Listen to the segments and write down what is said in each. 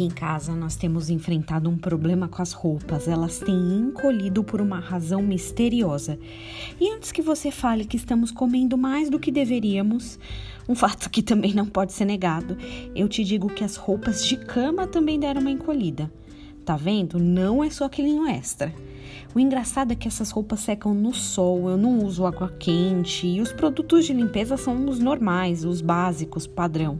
Aqui em casa nós temos enfrentado um problema com as roupas. Elas têm encolhido por uma razão misteriosa. E antes que você fale que estamos comendo mais do que deveríamos, um fato que também não pode ser negado, eu te digo que as roupas de cama também deram uma encolhida. Tá vendo? Não é só aquele extra. O engraçado é que essas roupas secam no sol, eu não uso água quente e os produtos de limpeza são os normais, os básicos, padrão.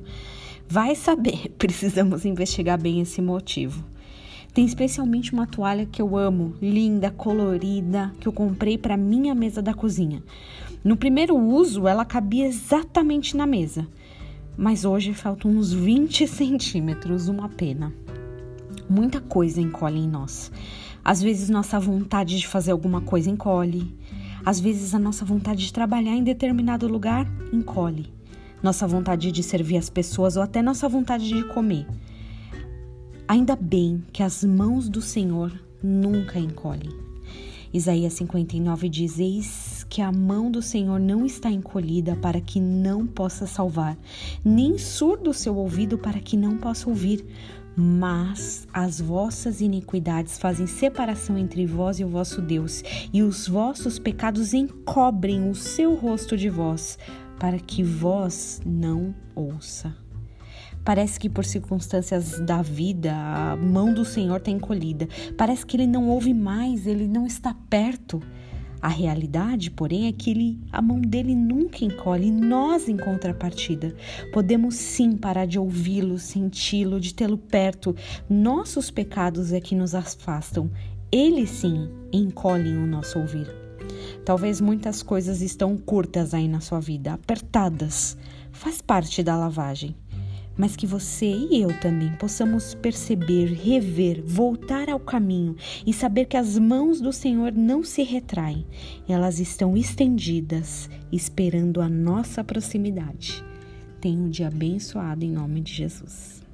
Vai saber, precisamos investigar bem esse motivo. Tem especialmente uma toalha que eu amo, linda, colorida, que eu comprei para minha mesa da cozinha. No primeiro uso, ela cabia exatamente na mesa, mas hoje faltam uns 20 centímetros, uma pena. Muita coisa encolhe em nós. Às vezes, nossa vontade de fazer alguma coisa encolhe. Às vezes, a nossa vontade de trabalhar em determinado lugar encolhe nossa vontade de servir as pessoas ou até nossa vontade de comer. Ainda bem que as mãos do Senhor nunca encolhem. Isaías 59 diz: Eis que a mão do Senhor não está encolhida para que não possa salvar, nem surdo o seu ouvido para que não possa ouvir. Mas as vossas iniquidades fazem separação entre vós e o vosso Deus, e os vossos pecados encobrem o seu rosto de vós, para que vós não ouça. Parece que por circunstâncias da vida a mão do Senhor está encolhida. Parece que ele não ouve mais, ele não está perto. A realidade, porém, é que ele, a mão dele nunca encolhe. Nós, em contrapartida, podemos sim parar de ouvi-lo, senti-lo, de tê-lo perto. Nossos pecados é que nos afastam. Ele sim encolhem o nosso ouvir. Talvez muitas coisas estão curtas aí na sua vida, apertadas. Faz parte da lavagem. Mas que você e eu também possamos perceber, rever, voltar ao caminho e saber que as mãos do Senhor não se retraem, elas estão estendidas, esperando a nossa proximidade. Tenha um dia abençoado em nome de Jesus.